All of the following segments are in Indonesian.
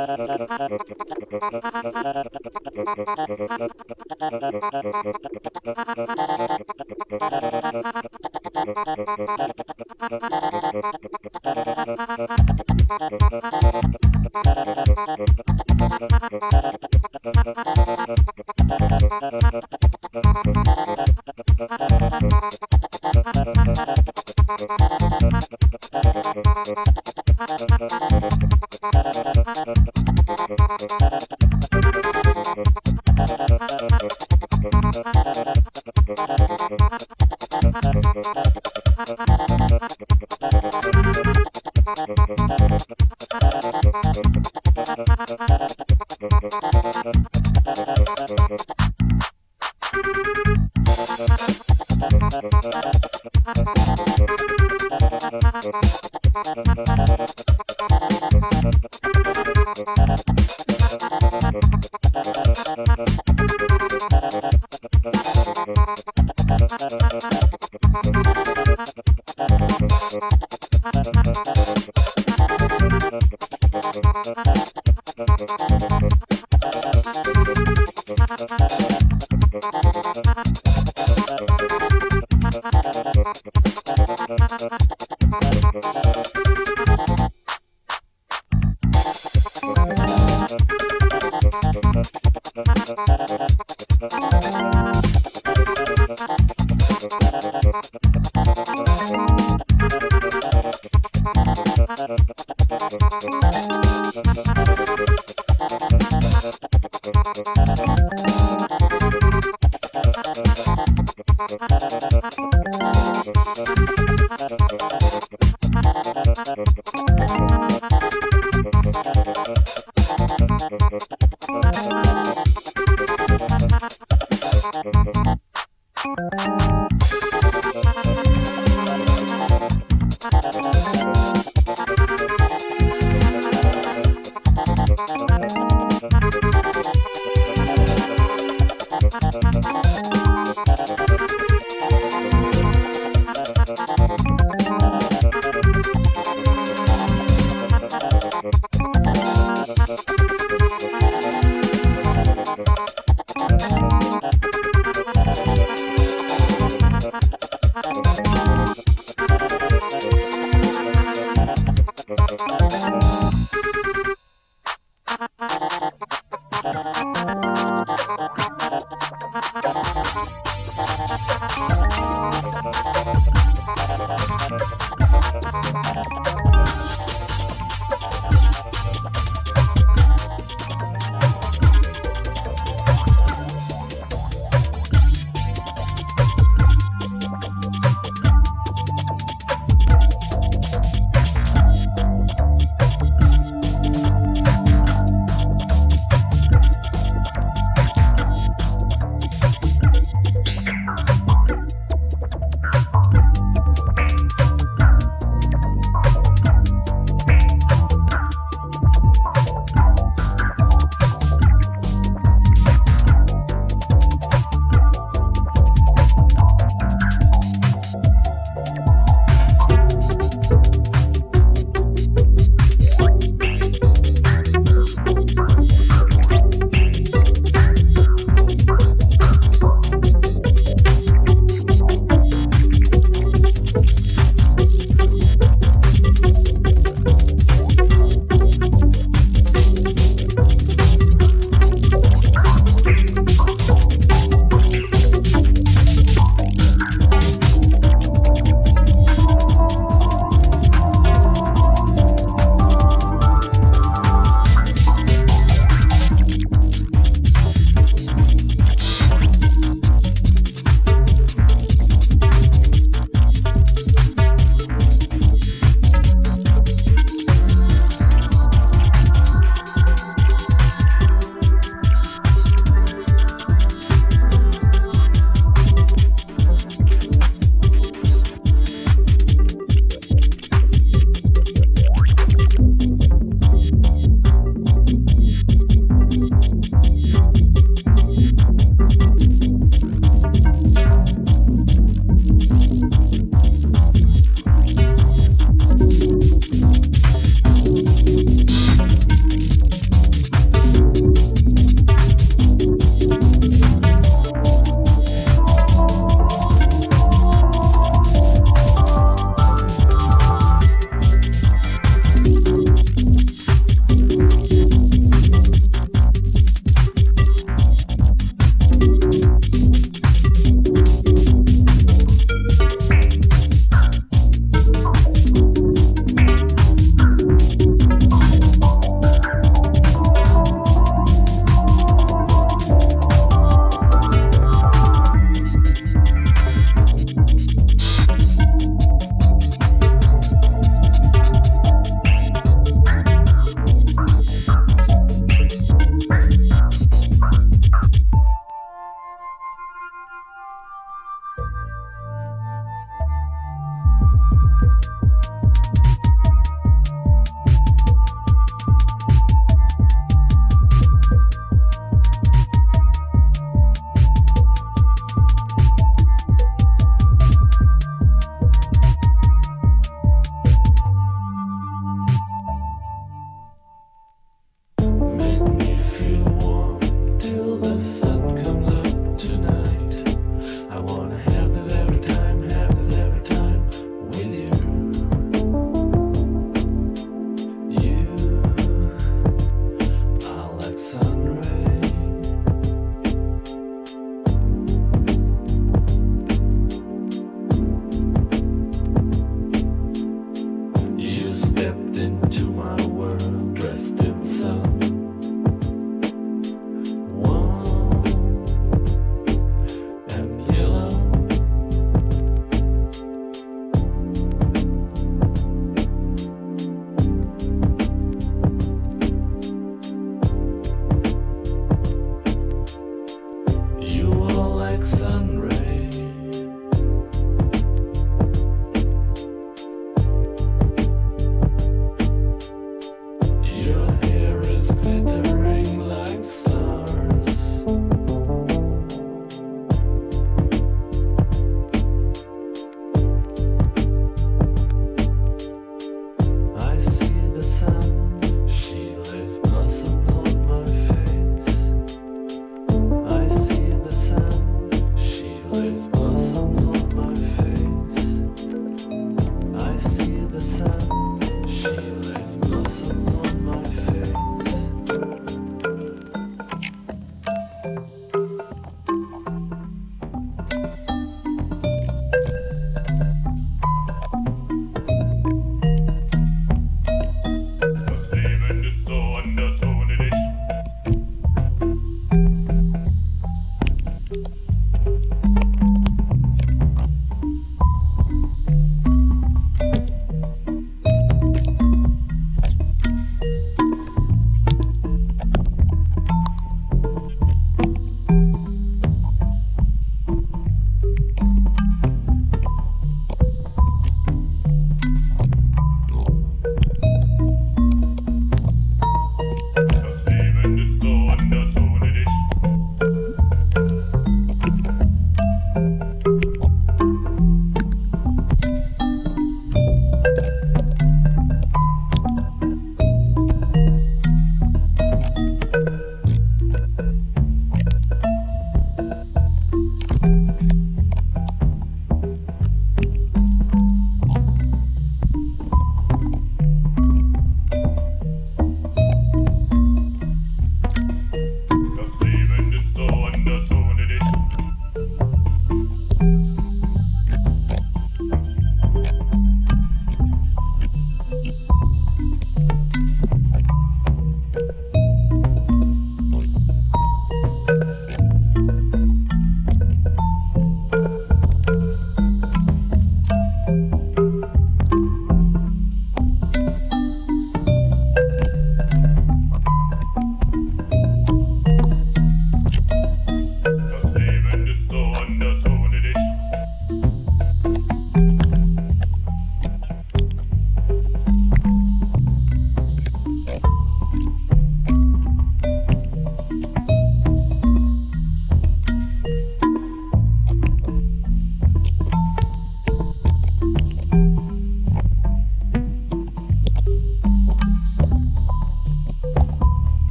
Terima kasih.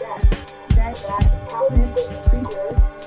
That that that, how many creatures